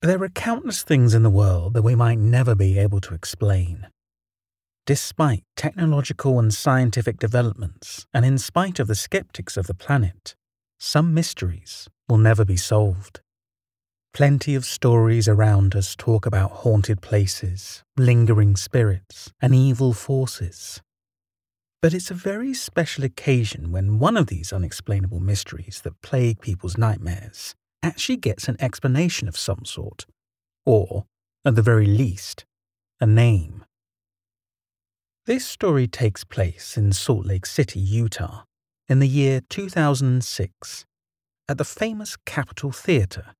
There are countless things in the world that we might never be able to explain. Despite technological and scientific developments, and in spite of the skeptics of the planet, some mysteries will never be solved. Plenty of stories around us talk about haunted places, lingering spirits, and evil forces. But it's a very special occasion when one of these unexplainable mysteries that plague people's nightmares actually gets an explanation of some sort, or, at the very least, a name. This story takes place in Salt Lake City, Utah, in the year 2006, at the famous Capitol Theatre.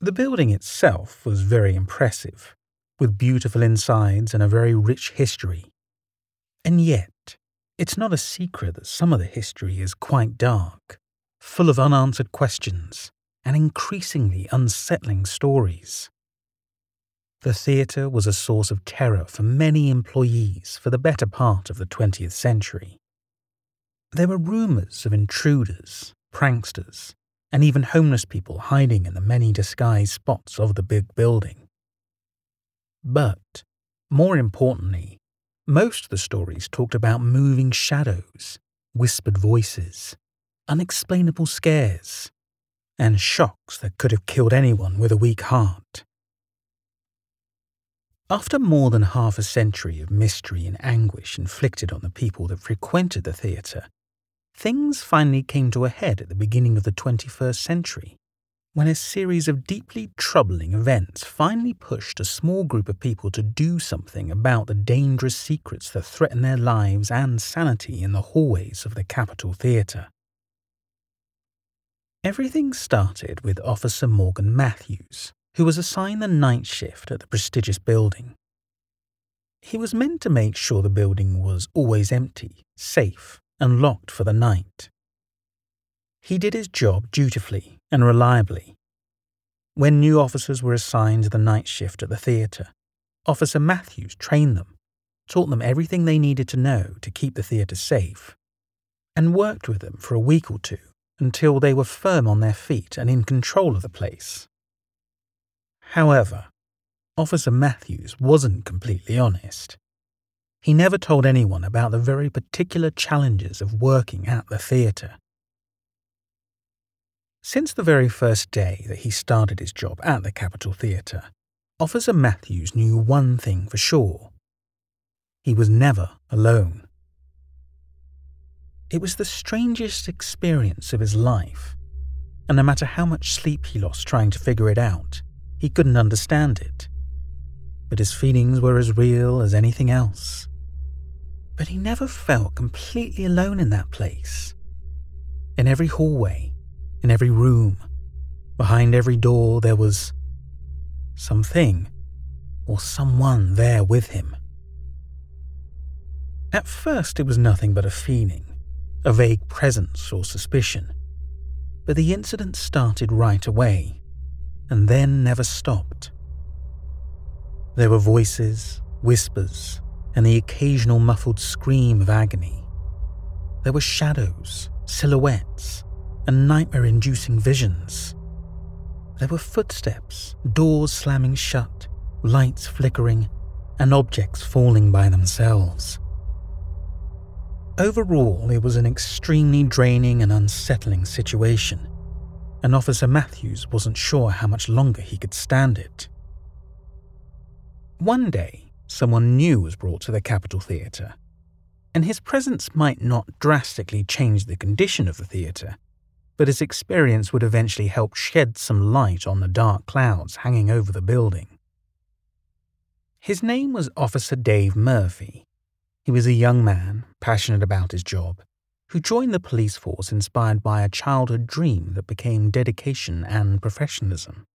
The building itself was very impressive, with beautiful insides and a very rich history. And yet, it's not a secret that some of the history is quite dark full of unanswered questions and increasingly unsettling stories. The theatre was a source of terror for many employees for the better part of the 20th century. There were rumours of intruders, pranksters, and even homeless people hiding in the many disguised spots of the big building. But, more importantly, most of the stories talked about moving shadows, whispered voices, unexplainable scares, and shocks that could have killed anyone with a weak heart. After more than half a century of mystery and anguish inflicted on the people that frequented the theatre, things finally came to a head at the beginning of the 21st century, when a series of deeply troubling events finally pushed a small group of people to do something about the dangerous secrets that threaten their lives and sanity in the hallways of the Capitol Theatre. Everything started with Officer Morgan Matthews, who was assigned the night shift at the prestigious building. He was meant to make sure the building was always empty, safe, and locked for the night. He did his job dutifully and reliably. When new officers were assigned the night shift at the theatre, Officer Matthews trained them, taught them everything they needed to know to keep the theatre safe, and worked with them for a week or two until they were firm on their feet and in control of the place. However, Officer Matthews wasn't completely honest. He never told anyone about the very particular challenges of working at the theatre. Since the very first day that he started his job at the Capitol Theatre, Officer Matthews knew one thing for sure. He was never alone. It was the strangest experience of his life, and no matter how much sleep he lost trying to figure it out, he couldn't understand it. But his feelings were as real as anything else. But he never felt completely alone in that place. In every hallway, in every room, behind every door, there was something or someone there with him. At first, it was nothing but a feeling a vague presence or suspicion. But the incident started right away, and then never stopped. There were voices, whispers, and the occasional muffled scream of agony. There were shadows, silhouettes, and nightmare inducing visions. There were footsteps, doors slamming shut, lights flickering, and objects falling by themselves. Overall, it was an extremely draining and unsettling situation, and Officer Matthews wasn't sure how much longer he could stand it. One day, someone new was brought to the Capitol Theatre, and his presence might not drastically change the condition of the theatre, but his experience would eventually help shed some light on the dark clouds hanging over the building. His name was Officer Dave Murphy, he was a young man, passionate about his job, who joined the police force inspired by a childhood dream that became dedication and professionalism.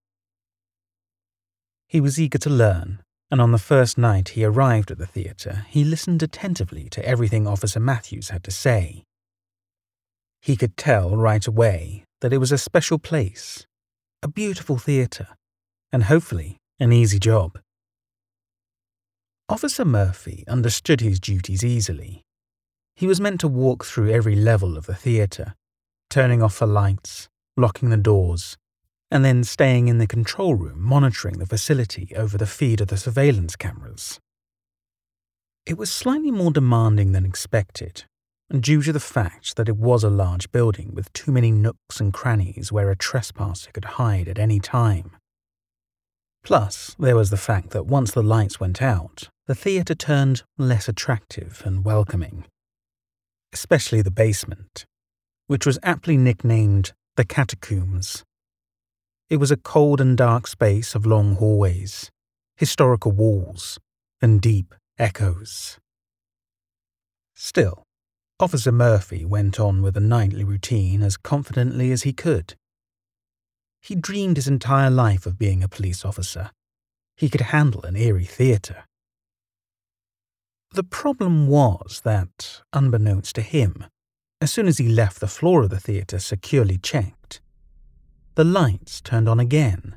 He was eager to learn, and on the first night he arrived at the theatre, he listened attentively to everything Officer Matthews had to say. He could tell right away that it was a special place, a beautiful theatre, and hopefully an easy job. Officer Murphy understood his duties easily. He was meant to walk through every level of the theatre, turning off the lights, locking the doors, and then staying in the control room monitoring the facility over the feed of the surveillance cameras. It was slightly more demanding than expected, due to the fact that it was a large building with too many nooks and crannies where a trespasser could hide at any time. Plus, there was the fact that once the lights went out, the theatre turned less attractive and welcoming. Especially the basement, which was aptly nicknamed the Catacombs. It was a cold and dark space of long hallways, historical walls, and deep echoes. Still, Officer Murphy went on with the nightly routine as confidently as he could. He dreamed his entire life of being a police officer. He could handle an eerie theatre. The problem was that, unbeknownst to him, as soon as he left the floor of the theatre securely checked, the lights turned on again.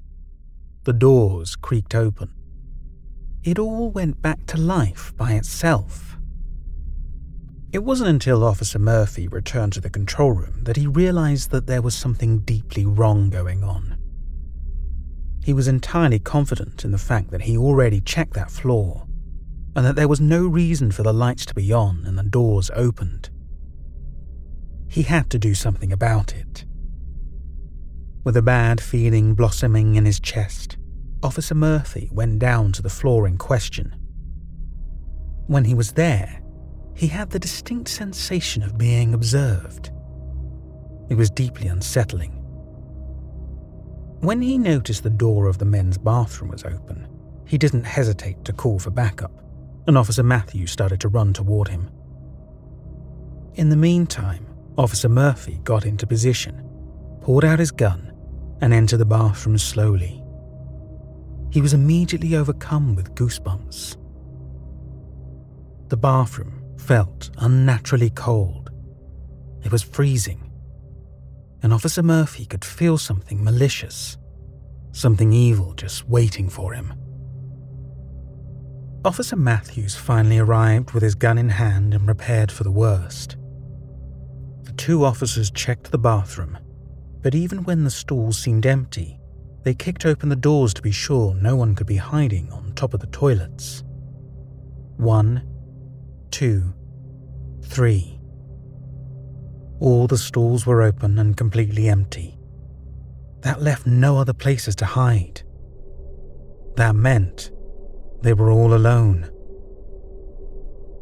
The doors creaked open. It all went back to life by itself. It wasn't until Officer Murphy returned to the control room that he realized that there was something deeply wrong going on. He was entirely confident in the fact that he already checked that floor, and that there was no reason for the lights to be on and the doors opened. He had to do something about it. With a bad feeling blossoming in his chest, Officer Murphy went down to the floor in question. When he was there, he had the distinct sensation of being observed. It was deeply unsettling. When he noticed the door of the men's bathroom was open, he didn't hesitate to call for backup, and Officer Matthews started to run toward him. In the meantime, Officer Murphy got into position, pulled out his gun, and entered the bathroom slowly. He was immediately overcome with goosebumps. The bathroom felt unnaturally cold. It was freezing. And Officer Murphy could feel something malicious, something evil just waiting for him. Officer Matthews finally arrived with his gun in hand and prepared for the worst. The two officers checked the bathroom, but even when the stalls seemed empty, they kicked open the doors to be sure no one could be hiding on top of the toilets. One, two, three. All the stalls were open and completely empty. That left no other places to hide. That meant they were all alone.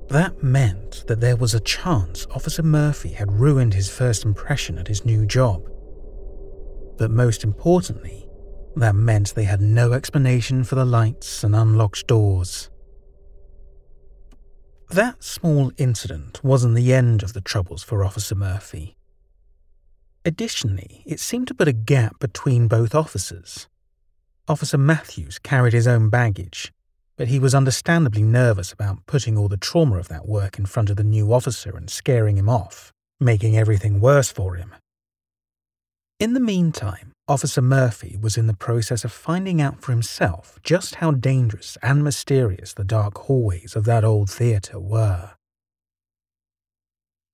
That meant that there was a chance Officer Murphy had ruined his first impression at his new job. But most importantly, that meant they had no explanation for the lights and unlocked doors. That small incident wasn't the end of the troubles for Officer Murphy. Additionally, it seemed to put a gap between both officers. Officer Matthews carried his own baggage, but he was understandably nervous about putting all the trauma of that work in front of the new officer and scaring him off, making everything worse for him. In the meantime, Officer Murphy was in the process of finding out for himself just how dangerous and mysterious the dark hallways of that old theatre were.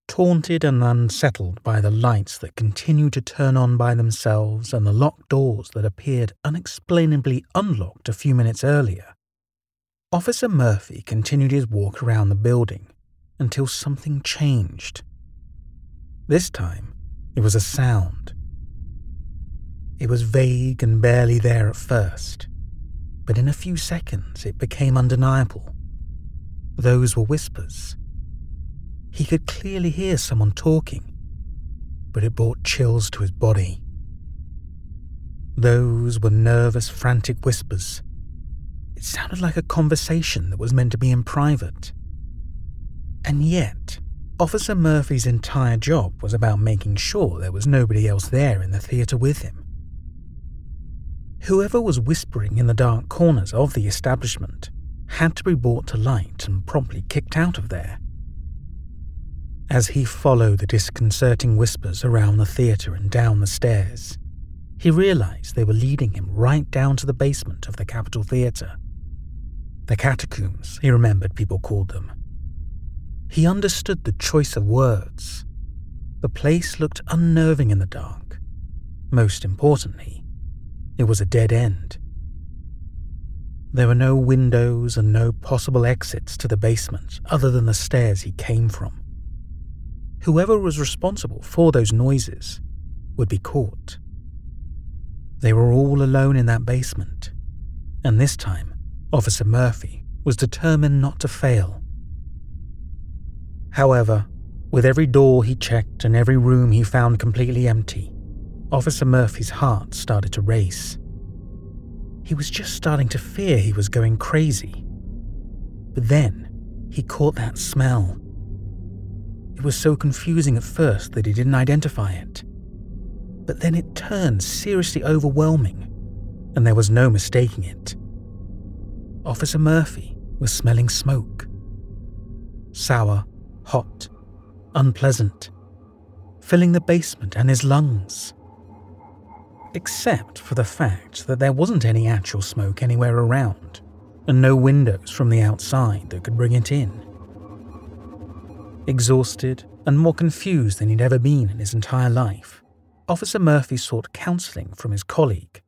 Taunted and unsettled by the lights that continued to turn on by themselves and the locked doors that appeared unexplainably unlocked a few minutes earlier, Officer Murphy continued his walk around the building until something changed. This time, it was a sound it was vague and barely there at first, but in a few seconds it became undeniable. Those were whispers. He could clearly hear someone talking, but it brought chills to his body. Those were nervous, frantic whispers. It sounded like a conversation that was meant to be in private. And yet, Officer Murphy's entire job was about making sure there was nobody else there in the theatre with him. Whoever was whispering in the dark corners of the establishment had to be brought to light and promptly kicked out of there. As he followed the disconcerting whispers around the theatre and down the stairs, he realized they were leading him right down to the basement of the Capitol Theatre. The catacombs, he remembered people called them. He understood the choice of words. The place looked unnerving in the dark. Most importantly, it was a dead end. There were no windows and no possible exits to the basement other than the stairs he came from. Whoever was responsible for those noises would be caught. They were all alone in that basement, and this time, Officer Murphy was determined not to fail. However, with every door he checked and every room he found completely empty, Officer Murphy's heart started to race. He was just starting to fear he was going crazy. But then he caught that smell. It was so confusing at first that he didn't identify it. But then it turned seriously overwhelming, and there was no mistaking it. Officer Murphy was smelling smoke. Sour, hot, unpleasant, filling the basement and his lungs except for the fact that there wasn't any actual smoke anywhere around, and no windows from the outside that could bring it in. Exhausted and more confused than he'd ever been in his entire life, Officer Murphy sought counselling from his colleague.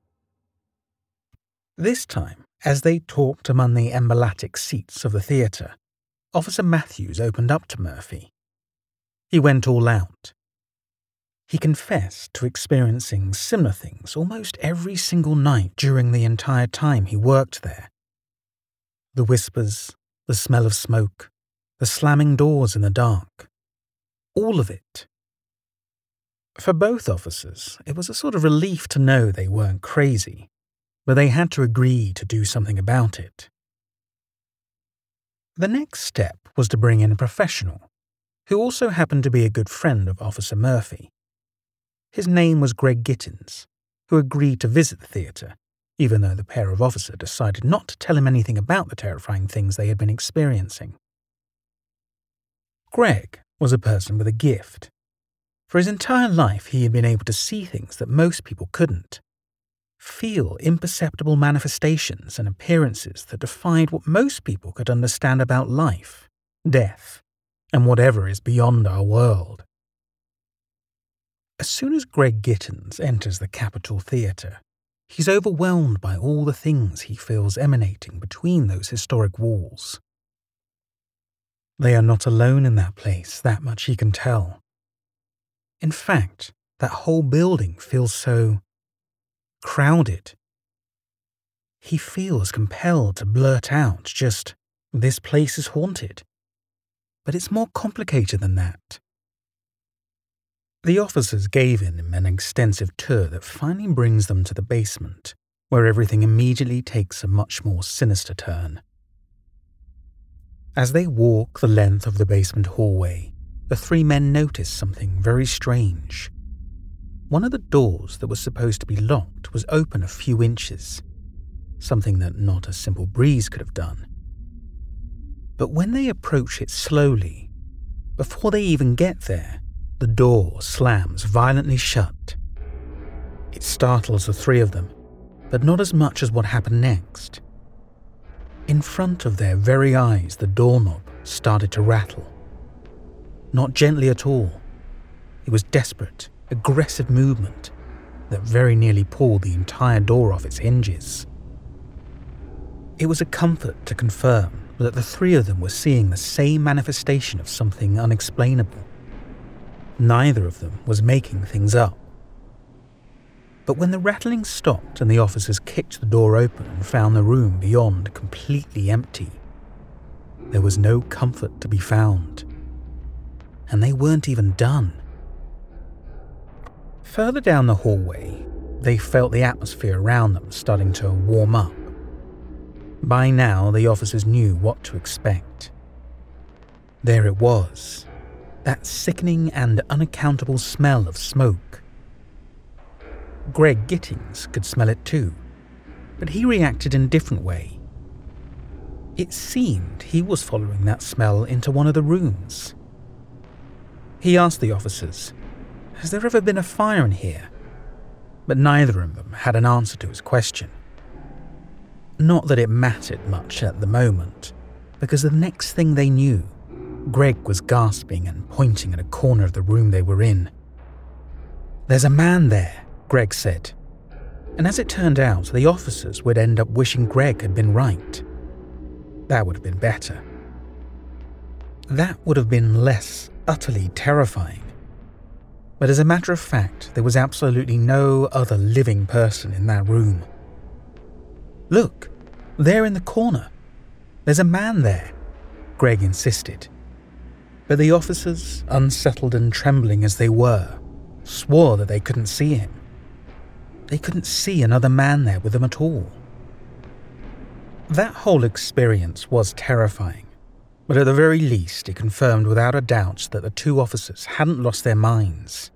This time, as they talked among the emblematic seats of the theatre, Officer Matthews opened up to Murphy. He went all out, he confessed to experiencing similar things almost every single night during the entire time he worked there. The whispers, the smell of smoke, the slamming doors in the dark. All of it. For both officers, it was a sort of relief to know they weren't crazy, but they had to agree to do something about it. The next step was to bring in a professional, who also happened to be a good friend of Officer Murphy. His name was Greg Gittins, who agreed to visit the theatre, even though the pair of officers decided not to tell him anything about the terrifying things they had been experiencing. Greg was a person with a gift. For his entire life, he had been able to see things that most people couldn't, feel imperceptible manifestations and appearances that defied what most people could understand about life, death, and whatever is beyond our world. As soon as Greg Gittins enters the Capitol Theatre, he's overwhelmed by all the things he feels emanating between those historic walls. They are not alone in that place, that much he can tell. In fact, that whole building feels so crowded. He feels compelled to blurt out just, this place is haunted. But it's more complicated than that. The officers gave him an extensive tour that finally brings them to the basement, where everything immediately takes a much more sinister turn. As they walk the length of the basement hallway, the three men notice something very strange. One of the doors that was supposed to be locked was open a few inches, something that not a simple breeze could have done. But when they approach it slowly, before they even get there, the door slams violently shut. It startles the three of them, but not as much as what happened next. In front of their very eyes, the doorknob started to rattle. Not gently at all. It was desperate, aggressive movement that very nearly pulled the entire door off its hinges. It was a comfort to confirm that the three of them were seeing the same manifestation of something unexplainable. Neither of them was making things up. But when the rattling stopped and the officers kicked the door open and found the room beyond completely empty, there was no comfort to be found. And they weren't even done. Further down the hallway, they felt the atmosphere around them starting to warm up. By now, the officers knew what to expect. There it was, that sickening and unaccountable smell of smoke. Greg Gittins could smell it too, but he reacted in a different way. It seemed he was following that smell into one of the rooms. He asked the officers, Has there ever been a fire in here? But neither of them had an answer to his question. Not that it mattered much at the moment, because the next thing they knew, Greg was gasping and pointing at a corner of the room they were in. There's a man there, Greg said. And as it turned out, the officers would end up wishing Greg had been right. That would have been better. That would have been less utterly terrifying. But as a matter of fact, there was absolutely no other living person in that room. Look, there in the corner. There's a man there, Greg insisted. But the officers, unsettled and trembling as they were, swore that they couldn't see him. They couldn't see another man there with them at all. That whole experience was terrifying, but at the very least it confirmed without a doubt that the two officers hadn't lost their minds.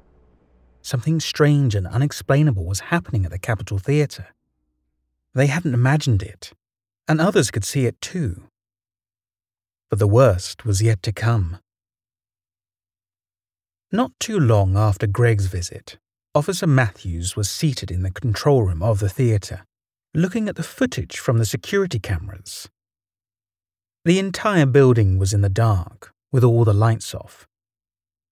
Something strange and unexplainable was happening at the Capitol Theatre. They hadn't imagined it, and others could see it too. But the worst was yet to come. Not too long after Greg's visit, Officer Matthews was seated in the control room of the theatre, looking at the footage from the security cameras. The entire building was in the dark, with all the lights off,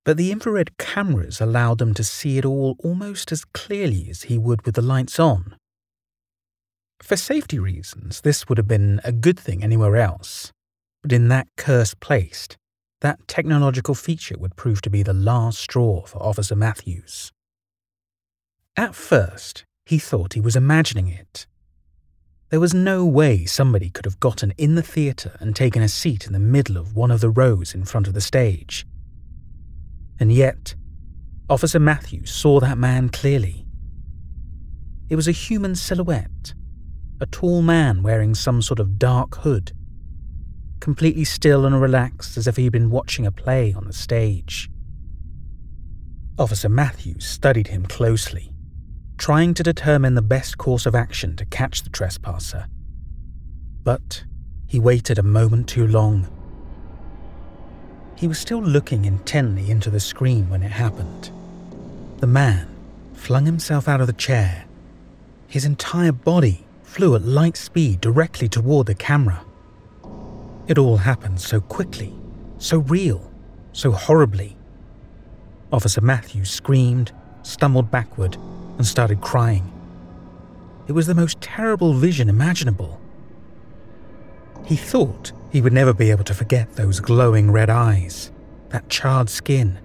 but the infrared cameras allowed them to see it all almost as clearly as he would with the lights on. For safety reasons, this would have been a good thing anywhere else, but in that cursed place, that technological feature would prove to be the last straw for Officer Matthews. At first, he thought he was imagining it. There was no way somebody could have gotten in the theatre and taken a seat in the middle of one of the rows in front of the stage. And yet, Officer Matthews saw that man clearly. It was a human silhouette, a tall man wearing some sort of dark hood, completely still and relaxed as if he'd been watching a play on the stage. Officer Matthews studied him closely trying to determine the best course of action to catch the trespasser. But he waited a moment too long. He was still looking intently into the screen when it happened. The man flung himself out of the chair. His entire body flew at light speed directly toward the camera. It all happened so quickly, so real, so horribly. Officer Matthews screamed, stumbled backward, and started crying. It was the most terrible vision imaginable. He thought he would never be able to forget those glowing red eyes, that charred skin,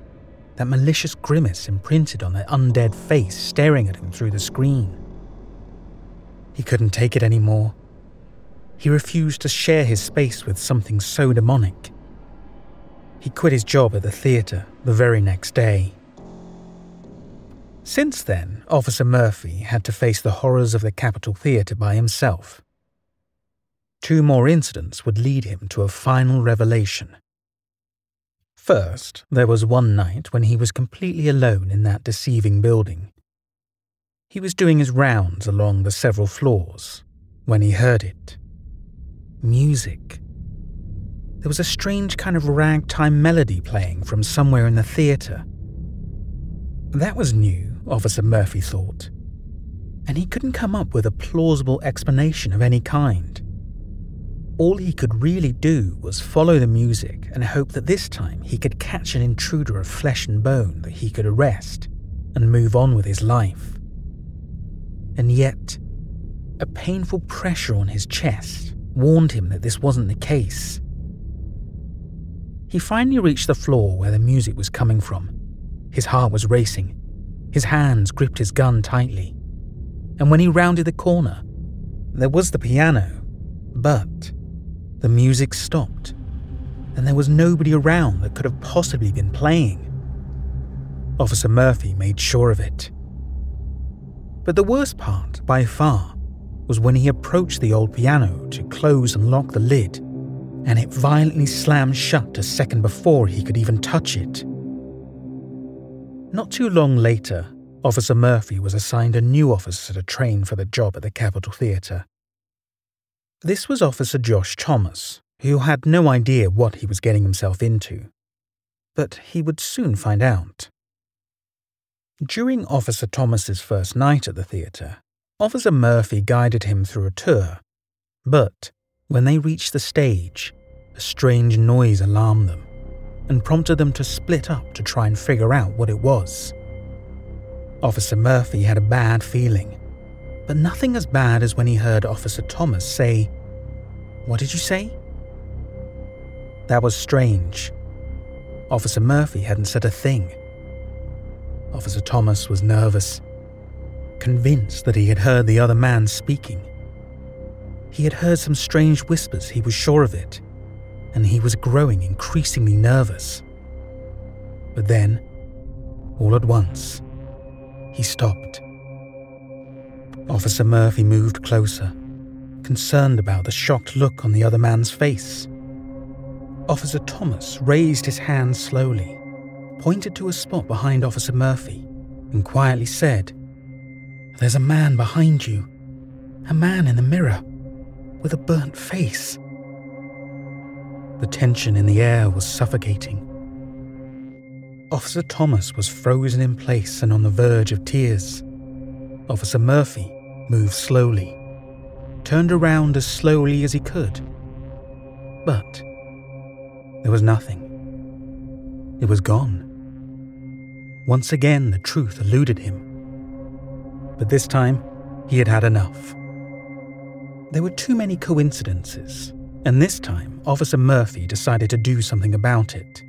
that malicious grimace imprinted on that undead face staring at him through the screen. He couldn't take it anymore. He refused to share his space with something so demonic. He quit his job at the theatre the very next day. Since then, Officer Murphy had to face the horrors of the Capitol Theatre by himself. Two more incidents would lead him to a final revelation. First, there was one night when he was completely alone in that deceiving building. He was doing his rounds along the several floors when he heard it. Music. There was a strange kind of ragtime melody playing from somewhere in the theatre. That was new Officer Murphy thought, and he couldn't come up with a plausible explanation of any kind. All he could really do was follow the music and hope that this time he could catch an intruder of flesh and bone that he could arrest and move on with his life. And yet, a painful pressure on his chest warned him that this wasn't the case. He finally reached the floor where the music was coming from. His heart was racing, his hands gripped his gun tightly. And when he rounded the corner, there was the piano, but the music stopped, and there was nobody around that could have possibly been playing. Officer Murphy made sure of it. But the worst part, by far, was when he approached the old piano to close and lock the lid, and it violently slammed shut a second before he could even touch it. Not too long later, Officer Murphy was assigned a new officer to train for the job at the Capitol Theatre. This was Officer Josh Thomas, who had no idea what he was getting himself into. But he would soon find out. During Officer Thomas's first night at the theatre, Officer Murphy guided him through a tour. But when they reached the stage, a strange noise alarmed them and prompted them to split up to try and figure out what it was. Officer Murphy had a bad feeling. but nothing as bad as when he heard Officer Thomas say, What did you say? That was strange. Officer Murphy hadn't said a thing. Officer Thomas was nervous, convinced that he had heard the other man speaking. He had heard some strange whispers, he was sure of it, and he was growing increasingly nervous. But then, all at once, he stopped. Officer Murphy moved closer, concerned about the shocked look on the other man's face. Officer Thomas raised his hand slowly, pointed to a spot behind Officer Murphy, and quietly said, There's a man behind you. A man in the mirror, with a burnt face. The tension in the air was suffocating. Officer Thomas was frozen in place and on the verge of tears. Officer Murphy moved slowly, turned around as slowly as he could. But there was nothing. It was gone. Once again, the truth eluded him. But this time, he had had enough. There were too many coincidences, and this time, Officer Murphy decided to do something about it.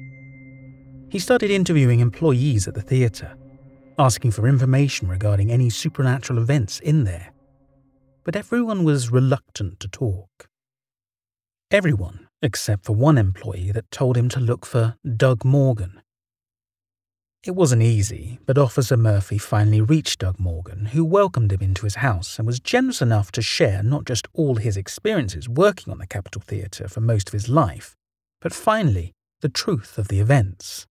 He started interviewing employees at the theatre, asking for information regarding any supernatural events in there. But everyone was reluctant to talk. Everyone except for one employee that told him to look for Doug Morgan. It wasn't easy, but Officer Murphy finally reached Doug Morgan, who welcomed him into his house and was generous enough to share not just all his experiences working on the Capitol Theatre for most of his life, but finally the truth of the events.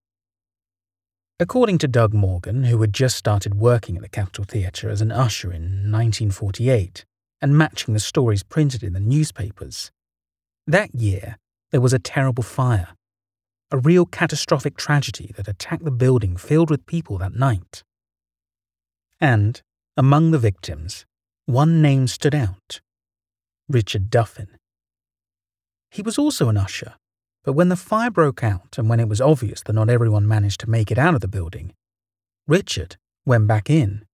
According to Doug Morgan, who had just started working at the Capitol Theatre as an usher in 1948 and matching the stories printed in the newspapers, that year there was a terrible fire, a real catastrophic tragedy that attacked the building filled with people that night. And, among the victims, one name stood out Richard Duffin. He was also an usher, but when the fire broke out and when it was obvious that not everyone managed to make it out of the building, Richard went back in.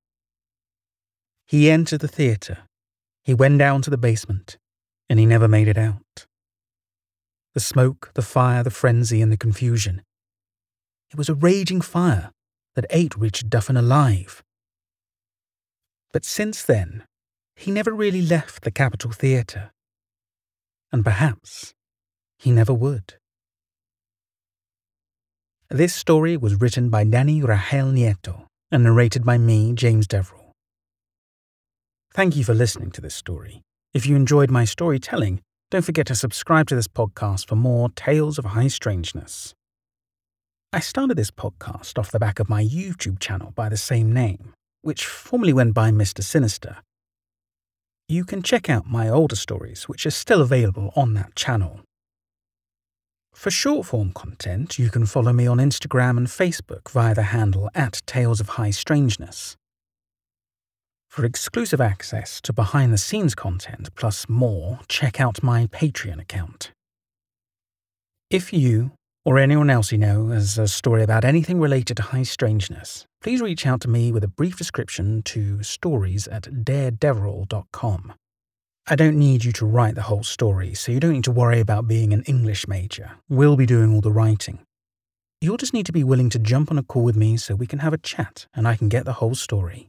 He entered the theatre, he went down to the basement, and he never made it out the smoke, the fire, the frenzy, and the confusion. It was a raging fire that ate Richard Duffin alive. But since then, he never really left the Capitol Theatre. And perhaps he never would. This story was written by Danny Rahel Nieto and narrated by me, James Deverell. Thank you for listening to this story. If you enjoyed my storytelling, don't forget to subscribe to this podcast for more tales of high strangeness. I started this podcast off the back of my YouTube channel by the same name, which formerly went by Mr. Sinister. You can check out my older stories, which are still available on that channel. For short form content, you can follow me on Instagram and Facebook via the handle at Tales of High Strangeness. For exclusive access to behind the scenes content plus more, check out my Patreon account. If you or anyone else you know has a story about anything related to high strangeness, please reach out to me with a brief description to stories at daredeverell.com. I don't need you to write the whole story, so you don't need to worry about being an English major. We'll be doing all the writing. You'll just need to be willing to jump on a call with me so we can have a chat and I can get the whole story.